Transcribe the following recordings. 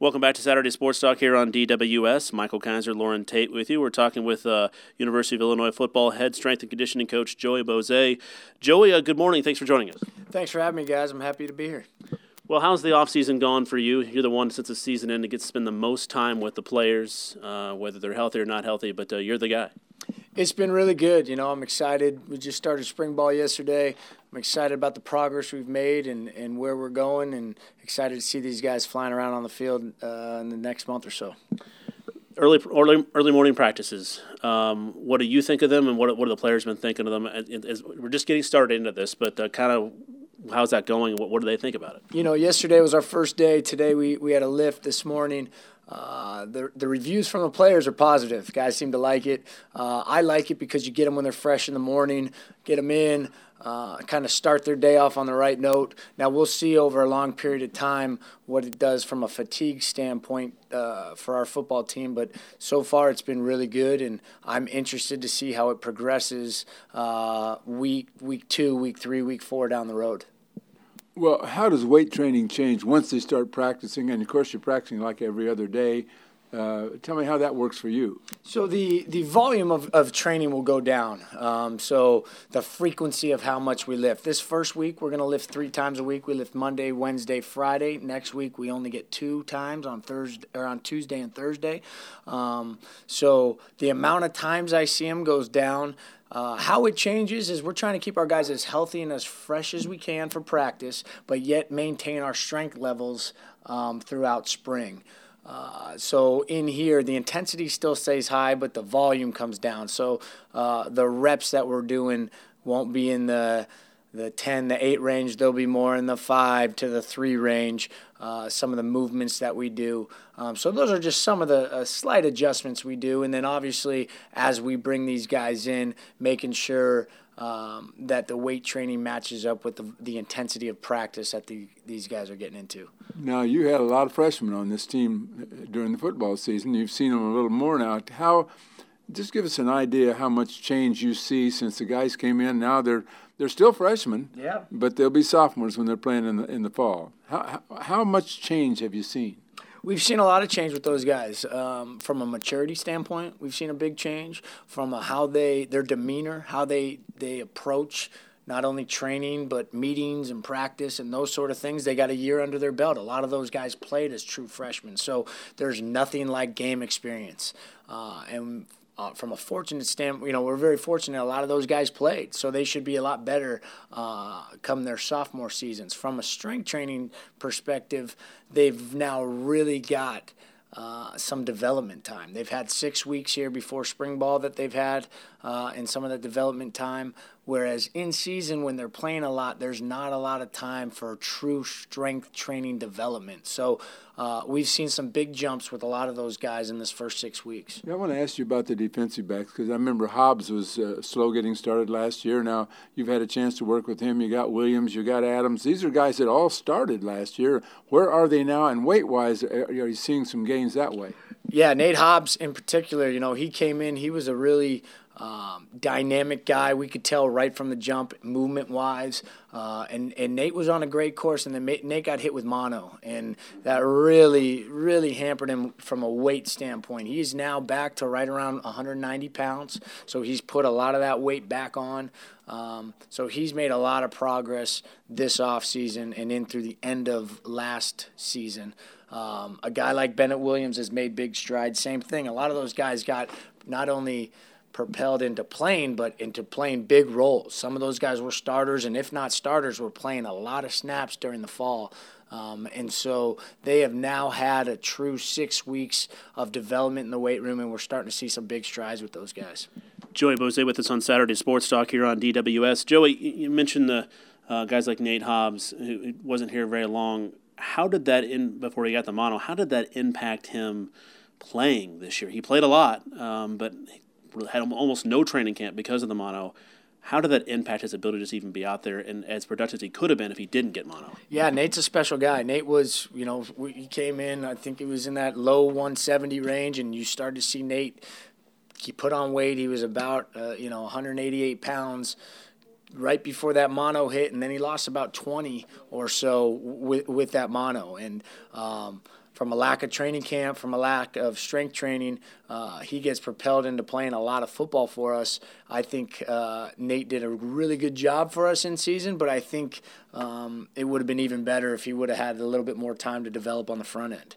Welcome back to Saturday Sports Talk here on DWS. Michael Kiser, Loren Tate with you. We're talking with uh, University of Illinois football head strength and conditioning coach Joey Boese. Joey, uh, good morning. Thanks for joining us. Thanks for having me, guys. I'm happy to be here. Well, how's the offseason gone for you? You're the one since the season ended gets to spend the most time with the players, uh, whether they're healthy or not healthy, but uh, you're the guy. It's been really good. You know, I'm excited. We just started spring ball yesterday. I'm excited about the progress we've made and, and where we're going, and excited to see these guys flying around on the field uh, in the next month or so. Early, early, early morning practices. Um, what do you think of them, and what, what have the players been thinking of them? As, we're just getting started into this, but uh, kind of how's that going? What, what do they think about it? You know, yesterday was our first day. Today we, we had a lift this morning. Uh, the the reviews from the players are positive. Guys seem to like it. Uh, I like it because you get them when they're fresh in the morning, get them in, uh, kind of start their day off on the right note. Now we'll see over a long period of time what it does from a fatigue standpoint uh, for our football team. But so far it's been really good, and I'm interested to see how it progresses uh, week week two, week three, week four down the road. Well, how does weight training change once they start practicing? And of course, you're practicing like every other day. Uh, tell me how that works for you. So the, the volume of, of training will go down. Um, so the frequency of how much we lift. This first week we're going to lift three times a week. We lift Monday, Wednesday, Friday. Next week we only get two times on Thursday or on Tuesday and Thursday. Um, so the amount of times I see them goes down. Uh, how it changes is we're trying to keep our guys as healthy and as fresh as we can for practice, but yet maintain our strength levels um, throughout spring. Uh, so in here, the intensity still stays high, but the volume comes down. So uh, the reps that we're doing won't be in the the 10, the 8 range. There'll be more in the 5 to the 3 range. Uh, some of the movements that we do. Um, so those are just some of the uh, slight adjustments we do. And then obviously, as we bring these guys in, making sure um, that the weight training matches up with the, the intensity of practice that the, these guys are getting into. Now, you had a lot of freshmen on this team uh, during the football season. You've seen them a little more now. How? Just give us an idea how much change you see since the guys came in. Now they're they're still freshmen, yeah, but they'll be sophomores when they're playing in the in the fall. How how, how much change have you seen? We've seen a lot of change with those guys. Um, from a maturity standpoint, we've seen a big change from a, how they their demeanor, how they they approach not only training but meetings and practice and those sort of things. They got a year under their belt. A lot of those guys played as true freshmen, so there's nothing like game experience. Uh, and uh, from a fortunate standpoint, you know, we're very fortunate. A lot of those guys played, so they should be a lot better uh, come their sophomore seasons. From a strength training perspective, they've now really got uh, some development time. They've had six weeks here before spring ball that they've had, uh, and some of the development time. Whereas in season, when they're playing a lot, there's not a lot of time for true strength training development. So uh, we've seen some big jumps with a lot of those guys in this first six weeks. Yeah, I want to ask you about the defensive backs because I remember Hobbs was uh, slow getting started last year. Now you've had a chance to work with him. You got Williams, you got Adams. These are guys that all started last year. Where are they now? And weight wise, are you seeing some gains that way? Yeah, Nate Hobbs in particular, you know, he came in, he was a really um, dynamic guy. We could tell right from the jump, movement wise. Uh, and, and Nate was on a great course, and then Nate got hit with mono, and that really, really hampered him from a weight standpoint. He's now back to right around 190 pounds, so he's put a lot of that weight back on. Um, so he's made a lot of progress this off season and in through the end of last season. Um, a guy like Bennett Williams has made big strides. Same thing. A lot of those guys got not only – propelled into playing, but into playing big roles. Some of those guys were starters, and if not starters, were playing a lot of snaps during the fall. Um, and so they have now had a true six weeks of development in the weight room, and we're starting to see some big strides with those guys. Joey Boese with us on Saturday Sports Talk here on DWS. Joey, you mentioned the uh, guys like Nate Hobbs, who wasn't here very long. How did that in before he got the mono? How did that impact him playing this year? He played a lot, um, but had almost no training camp because of the mono. How did that impact his ability to even be out there and as productive as he could have been if he didn't get mono? Yeah, Nate's a special guy. Nate was, you know, he came in, I think it was in that low 170 range, and you started to see Nate. He put on weight. He was about, uh, you know, 188 pounds right before that mono hit, and then he lost about 20 or so with, with that mono. And um, from a lack of training camp, from a lack of strength training, uh, he gets propelled into playing a lot of football for us. I think uh, Nate did a really good job for us in season, but I think um, it would have been even better if he would have had a little bit more time to develop on the front end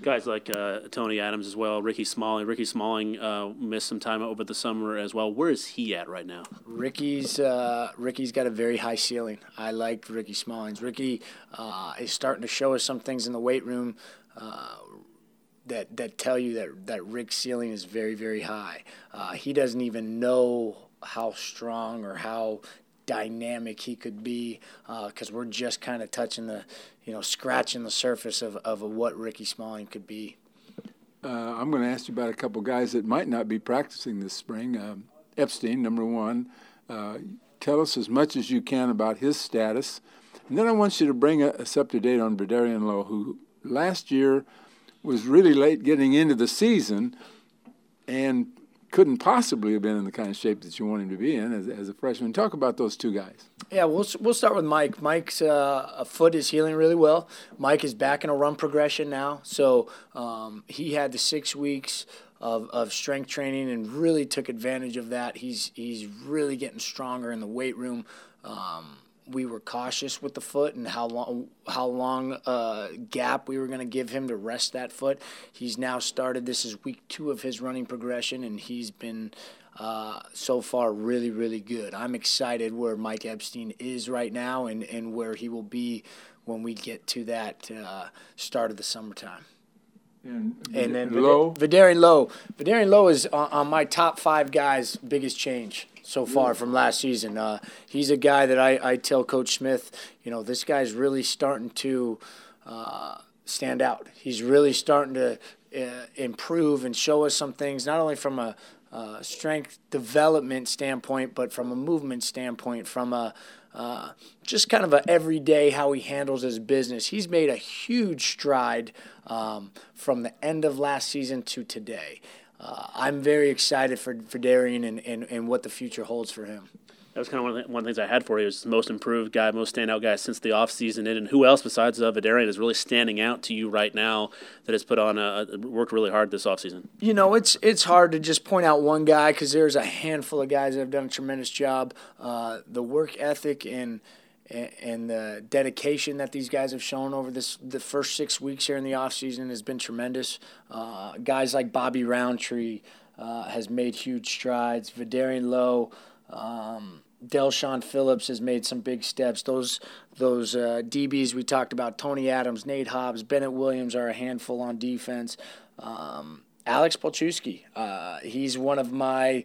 guys like uh, Tony Adams as well, Ricky Smalling. Ricky Smalling uh, missed some time over the summer as well. Where is he at right now? Ricky's uh, Ricky's got a very high ceiling. I like Ricky Smalling's. Ricky uh, is starting to show us some things in the weight room. That, that tell you that, that Rick's ceiling is very, very high. Uh, he doesn't even know how strong or how dynamic he could be because uh, we're just kind of touching the, you know, scratching the surface of, of what Ricky Smalling could be. Uh, I'm going to ask you about a couple guys that might not be practicing this spring. Um, Epstein, number one. Uh, tell us as much as you can about his status. And then I want you to bring us up to date on Vederian Lowe, who last year was really late getting into the season and couldn't possibly have been in the kind of shape that you want him to be in as, as a freshman. Talk about those two guys. Yeah, we'll we'll start with Mike. Mike's uh, foot is healing really well. Mike is back in a run progression now, so um, he had the six weeks. Of, of strength training and really took advantage of that. He's he's really getting stronger in the weight room. Um, we were cautious with the foot and how long how long uh, gap we were going to give him to rest that foot. He's now started. This is week two of his running progression, and he's been uh, so far really really good. I'm excited where Mike Epstein is right now and and where he will be when we get to that uh, start of the summertime. And, and then Lowe. Vederian Lowe. Vederian Lowe is on, on my top five guys' biggest change so far from last season. Uh, he's a guy that I, I tell Coach Smith, you know, this guy's really starting to uh, stand out. He's really starting to uh, improve and show us some things, not only from a uh, strength development standpoint, but from a movement standpoint, from a uh, just kind of a everyday how he handles his business. He's made a huge stride um, from the end of last season to today uh, I'm very excited for, for Darian and, and, and what the future holds for him. That was kind of one of, the, one of the things I had for you. Was the most improved guy, most standout guy since the offseason. And who else besides uh, Vederian is really standing out to you right now that has put on a, worked really hard this offseason? You know, it's it's hard to just point out one guy because there's a handful of guys that have done a tremendous job. Uh, the work ethic and – and the dedication that these guys have shown over this the first six weeks here in the offseason has been tremendous. Uh, guys like Bobby Roundtree uh, has made huge strides. Vederian Lowe, um, Del'Shawn Phillips has made some big steps. Those those uh, DBs we talked about, Tony Adams, Nate Hobbs, Bennett Williams are a handful on defense. Um, Alex Palczewski, uh, he's one of my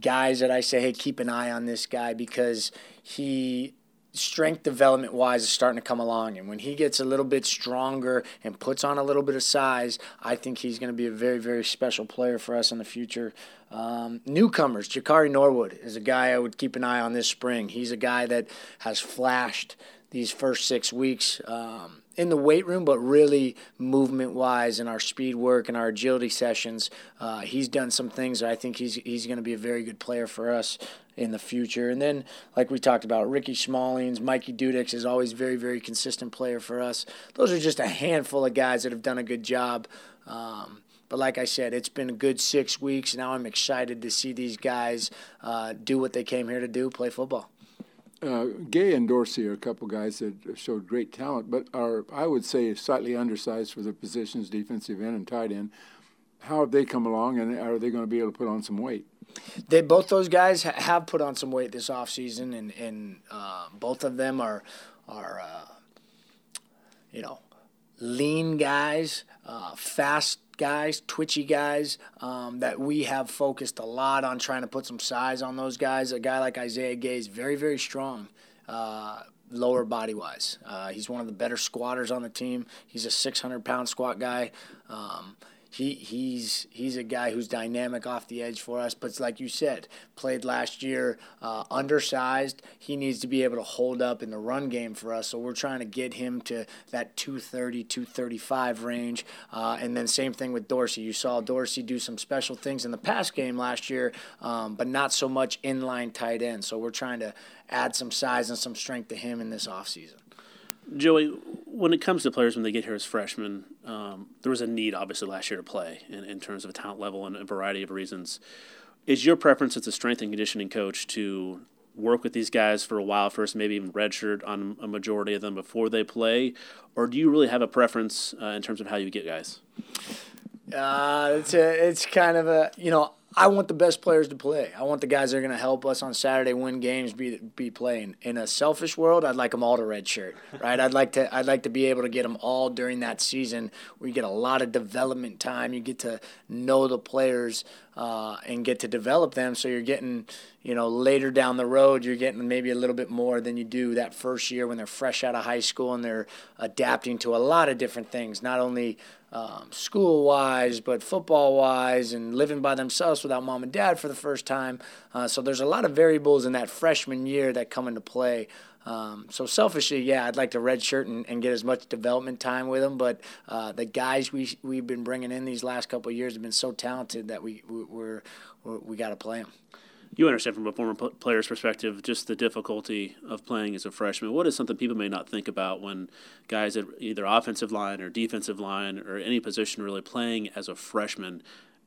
guys that I say, hey, keep an eye on this guy because he strength development wise is starting to come along. And when he gets a little bit stronger and puts on a little bit of size, I think he's going to be a very, very special player for us in the future. Um, newcomers, Jakari Norwood is a guy I would keep an eye on this spring. He's a guy that has flashed these first six weeks. Um, in the weight room, but really movement wise in our speed work and our agility sessions, uh, he's done some things. I think he's he's going to be a very good player for us in the future. And then, like we talked about, Ricky Smallings, Mikey Dudek is always very very consistent player for us. Those are just a handful of guys that have done a good job. Um, but like I said, it's been a good six weeks. Now I'm excited to see these guys uh, do what they came here to do, play football. Uh, Gay and Dorsey are a couple guys that showed great talent, but are I would say slightly undersized for their positions, defensive end and tight end. How have they come along, and are they going to be able to put on some weight? They both those guys have put on some weight this offseason, and and uh, both of them are are uh, you know lean guys, uh, fast guys, twitchy guys um, that we have focused a lot on trying to put some size on those guys. A guy like Isaiah Gay is very, very strong. Uh, lower body wise. Uh, he's one of the better squatters on the team. He's a 600 pound squat guy. Um, he he's he's a guy who's dynamic off the edge for us. But like you said, played last year, uh, undersized. He needs to be able to hold up in the run game for us. So we're trying to get him to that 230, 235 range. Uh, and then same thing with Dorsey. You saw Dorsey do some special things in the pass game last year, um, but not so much inline tight end. So we're trying to add some size and some strength to him in this offseason. Joey, when it comes to players when they get here as freshmen, um, there was a need obviously last year to play in, in terms of talent level and a variety of reasons. Is your preference as a strength and conditioning coach to work with these guys for a while first, maybe even redshirt on a majority of them before they play, or do you really have a preference uh, in terms of how you get guys? Uh, it's a, it's kind of a you know I want the best players to play. I want the guys that are going to help us on Saturday win games be be playing. In a selfish world, I'd like them all to redshirt, right? I'd like to I'd like to be able to get them all during that season where you get a lot of development time. You get to know the players uh, and get to develop them. So you're getting you know later down the road, you're getting maybe a little bit more than you do that first year when they're fresh out of high school and they're adapting to a lot of different things, not only um, school wise, but football wise, and living by themselves without mom and dad for the first time. Uh, so there's a lot of variables in that freshman year that come into play. Um, so selfishly, yeah, I'd like to redshirt and, and get as much development time with them. But uh, the guys we we've been bringing in these last couple of years have been so talented that we we're, we're we got to play them you understand from a former player's perspective just the difficulty of playing as a freshman. What is something people may not think about when guys at either offensive line or defensive line or any position really playing as a freshman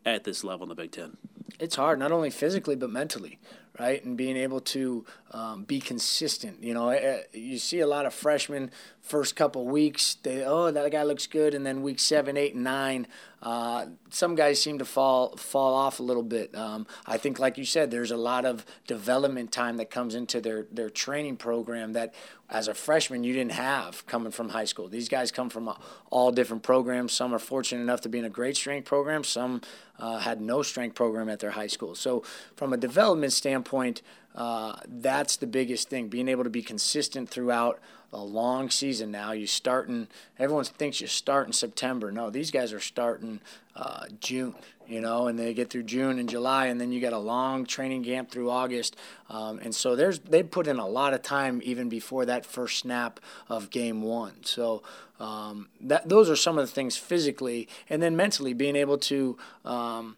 at this level in the Big Ten? It's hard, not only physically but mentally, right? And being able to um, be consistent. You know, eh, eh, you see a lot of freshmen first couple weeks. They oh that guy looks good, and then week seven, eight, and nine, uh, some guys seem to fall fall off a little bit. Um, I think, like you said, there's a lot of development time that comes into their their training program that, as a freshman, you didn't have coming from high school. These guys come from all different programs. Some are fortunate enough to be in a great strength program. Some uh, had no strength program at their high school. So, from a development standpoint, uh, that's the biggest thing. Being able to be consistent throughout a long season now. You starting. Everyone thinks you start in September. No, these guys are starting uh, June. You know, and they get through June and July, and then you got a long training camp through August. Um, and so there's they put in a lot of time even before that first snap of game one. So um, that those are some of the things physically, and then mentally being able to. Um,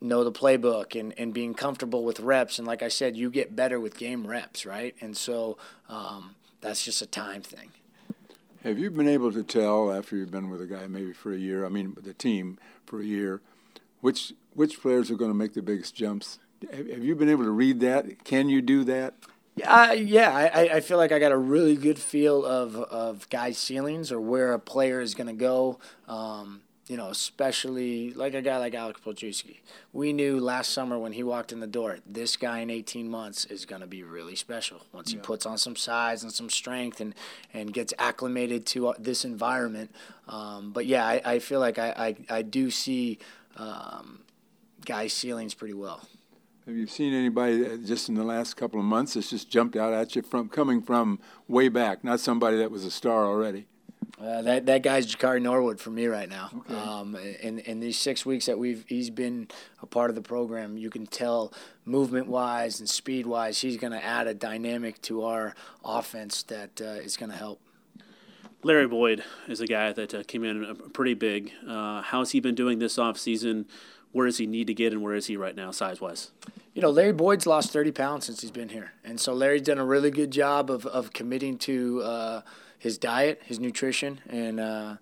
know the playbook and, and being comfortable with reps. And like I said, you get better with game reps, right? And so um, that's just a time thing. Have you been able to tell after you've been with a guy maybe for a year? I mean, the team for a year, which which players are going to make the biggest jumps? Have you been able to read that? Can you do that? Yeah, yeah. I, I feel like I got a really good feel of of guys' ceilings or where a player is going to go. Um, you know, especially like a guy like Alex Palczewski. We knew last summer when he walked in the door, this guy in 18 months is going to be really special once he puts on some size and some strength and, and gets acclimated to uh, this environment. Um, but yeah, I, I feel like I, I, I do see um, guys' ceilings pretty well. Have you seen anybody just in the last couple of months that's just jumped out at you from coming from way back, not somebody that was a star already? Uh, that that guy's Jakari Norwood for me right now. Okay. Um, in in these six weeks that we've he's been a part of the program, you can tell movement wise and speed wise, he's going to add a dynamic to our offense that uh, is going to help. Larry Boyd is a guy that uh, came in pretty big. Uh, how's he been doing this off season? Where does he need to get, and where is he right now, size wise? You know, Larry Boyd's lost 30 pounds since he's been here. And so Larry's done a really good job of, of committing to uh, his diet, his nutrition, and uh,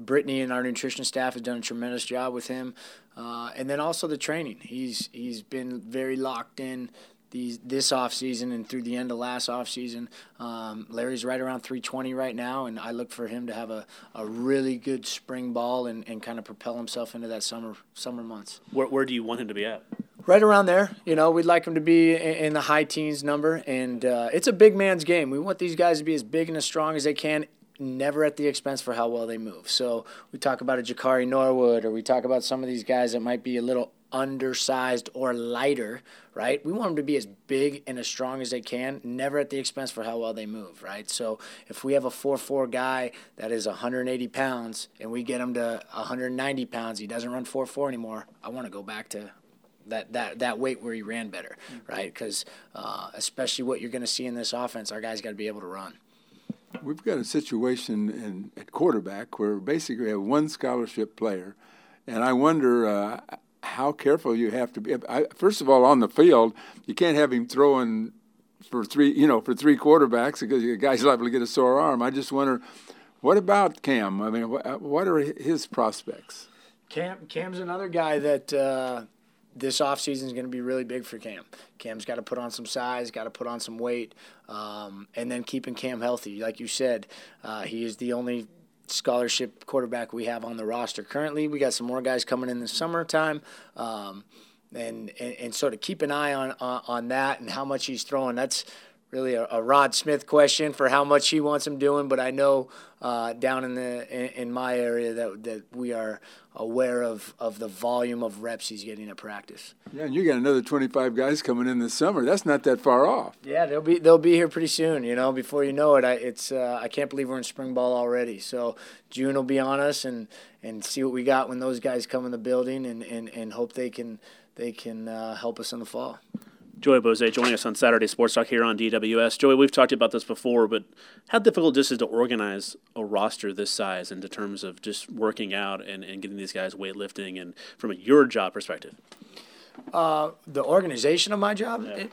Brittany and our nutrition staff has done a tremendous job with him. Uh, and then also the training. He's he's been very locked in these this off season and through the end of last off season. Um, Larry's right around 320 right now, and I look for him to have a, a really good spring ball and, and kind of propel himself into that summer summer months. Where, where do you want him to be at? Right around there. You know, we'd like them to be in the high teens number, and uh, it's a big man's game. We want these guys to be as big and as strong as they can. Never at the expense for how well they move. So we talk about a Jakari Norwood, or we talk about some of these guys that might be a little undersized or lighter, right? We want them to be as big and as strong as they can, never at the expense for how well they move, right? So if we have a 4-4 guy that is 180 pounds and we get him to 190 pounds, he doesn't run 4-4 anymore. I want to go back to that that that weight where he ran better, mm-hmm. right? Because uh, especially what you're going to see in this offense, our guys got to be able to run. We've got a situation in, at quarterback where basically we have one scholarship player, and I wonder uh, how careful you have to be. I, first of all, on the field, you can't have him throwing for three, you know, for three quarterbacks because the guy's liable to get a sore arm. I just wonder, what about Cam? I mean, what, what are his prospects? Cam Cam's another guy that uh, this offseason is going to be really big for Cam. Cam's got to put on some size, got to put on some weight, um, and then keeping Cam healthy. Like you said, uh, he is the only scholarship quarterback we have on the roster currently. We got some more guys coming in the summertime. Um, and, and, and sort of keep an eye on, on, on that and how much he's throwing. That's really a, a, Rod Smith question for how much he wants him doing, but I know uh, down in the in, in, my area that that we are aware of of the volume of reps he's getting at practice. Yeah, and you got another 25 guys coming in this summer. That's not that far off. Yeah, they'll be they'll be here pretty soon. You know, before you know it, I it's uh, I can't believe we're in spring ball already. So June will be on us and and see what we got when those guys come in the building and and, and hope they can they can uh, help us in the fall. Joey Boese joining us on Saturday Sports Talk here on DWS. Joey, we've talked about this before, but how difficult this is it to organize a roster this size in terms of just working out and, and getting these guys weightlifting and from a, your job perspective? Uh, the organization of my job, yeah.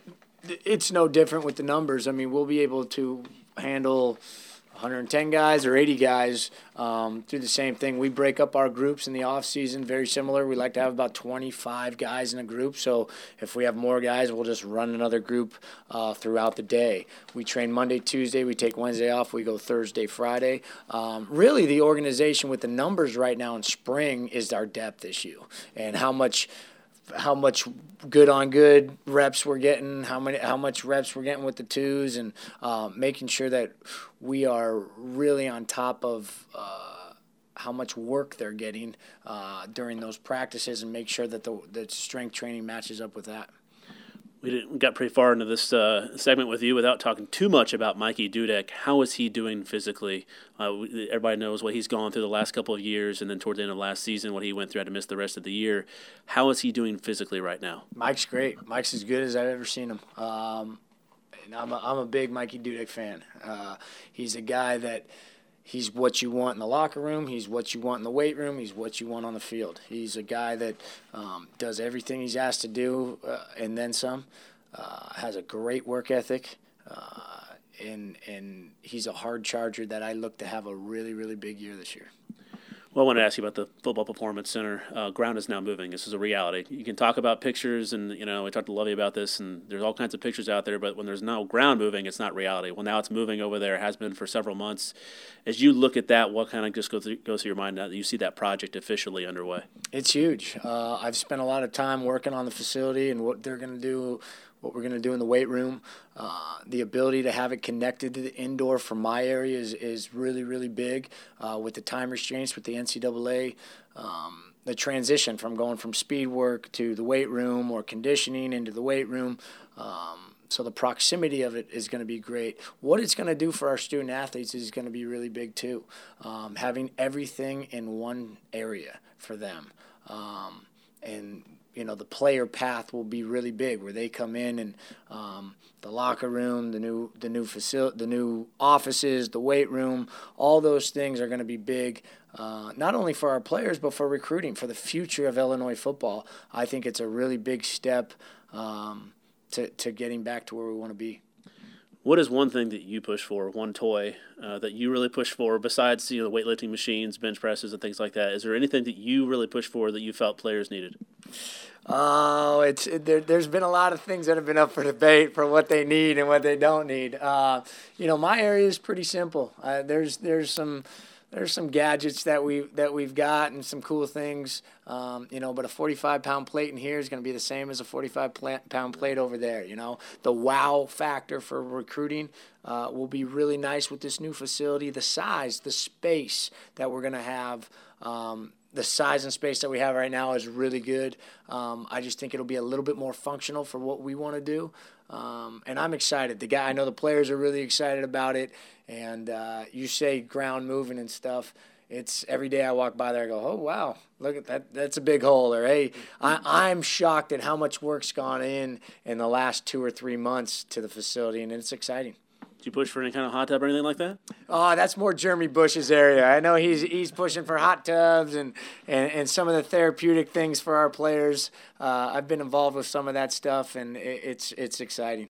it, it's no different with the numbers. I mean, we'll be able to handle – 110 guys or 80 guys um, do the same thing. We break up our groups in the off season very similar. We like to have about 25 guys in a group. So if we have more guys, we'll just run another group uh, throughout the day. We train Monday, Tuesday. We take Wednesday off. We go Thursday, Friday. Um, really, the organization with the numbers right now in spring is our depth issue and how much how much good on good reps we're getting, how many how much reps we're getting with the twos, and uh, making sure that we are really on top of. Uh, how much work they're getting uh, during those practices, and make sure that the, the strength training matches up with that we, did, we got pretty far into this uh, segment with you without talking too much about Mikey Dudek. How is he doing physically? Uh, everybody knows what he's gone through the last couple of years, and then toward the end of last season, what he went through, had to miss the rest of the year. How is he doing physically right now? Mike's great. Mike's as good as I've ever seen him. Um, and I'm a, I'm a big Mikey Dudek fan. Uh, he's a guy that – he's what you want in the locker room. He's what you want in the weight room. He's what you want on the field. He's a guy that um, does everything he's asked to do uh, and then some. Uh, has a great work ethic, uh, and and he's a hard charger that I look to have a really really big year this year. Well, I want to ask you about the Football Performance Center. Uh, ground is now moving. This is a reality. You can talk about pictures, and you know, we talked to Lovie about this, and there's all kinds of pictures out there. But when there's no ground moving, it's not reality. Well, now it's moving over there. Has been for several months. As you look at that, what kind of just goes through, goes through your mind now that you see that project officially underway? It's huge. Uh, I've spent a lot of time working on the facility and what they're going to do what we're going to do in the weight room. Uh, the ability to have it connected to the indoor from my area is, is really, really big uh, with the time restraints with the NCAA. Um, the transition from going from speed work to the weight room or conditioning into the weight room. Um, so the proximity of it is going to be great. What it's going to do for our student athletes is going to be really big too. Um, having everything in one area for them. Um, and you know the player path will be really big where they come in and um, the locker room the new the new facility the new offices the weight room all those things are going to be big uh, not only for our players but for recruiting for the future of illinois football i think it's a really big step um, to, to getting back to where we want to be what is one thing that you push for, one toy uh, that you really push for, besides you know the weightlifting machines, bench presses, and things like that? Is there anything that you really push for that you felt players needed? Oh, it's it, there, has been a lot of things that have been up for debate for what they need and what they don't need. Uh, you know, my area is pretty simple. Uh, there's there's some there's some gadgets that we that we've got and some cool things. Um, you know, but a 45 pound plate in here is going to be the same as a 45 pound plate over there. You know, the wow factor for recruiting uh, will be really nice with this new facility. The size, the space that we're going to have. Um, the size and space that we have right now is really good. Um, I just think it'll be a little bit more functional for what we want to do. Um, and I'm excited. The guy, I know the players are really excited about it. And uh, you say ground moving and stuff. It's every day I walk by there, I go, oh wow, look at that. That's a big hole. Or hey, I, I'm shocked at how much work's gone in in the last two or three months to the facility, and it's exciting you push for any kind of hot tub or anything like that? Oh, that's more Jeremy Bush's area. I know he's he's pushing for hot tubs and, and, and some of the therapeutic things for our players. Uh, I've been involved with some of that stuff, and it, it's it's exciting.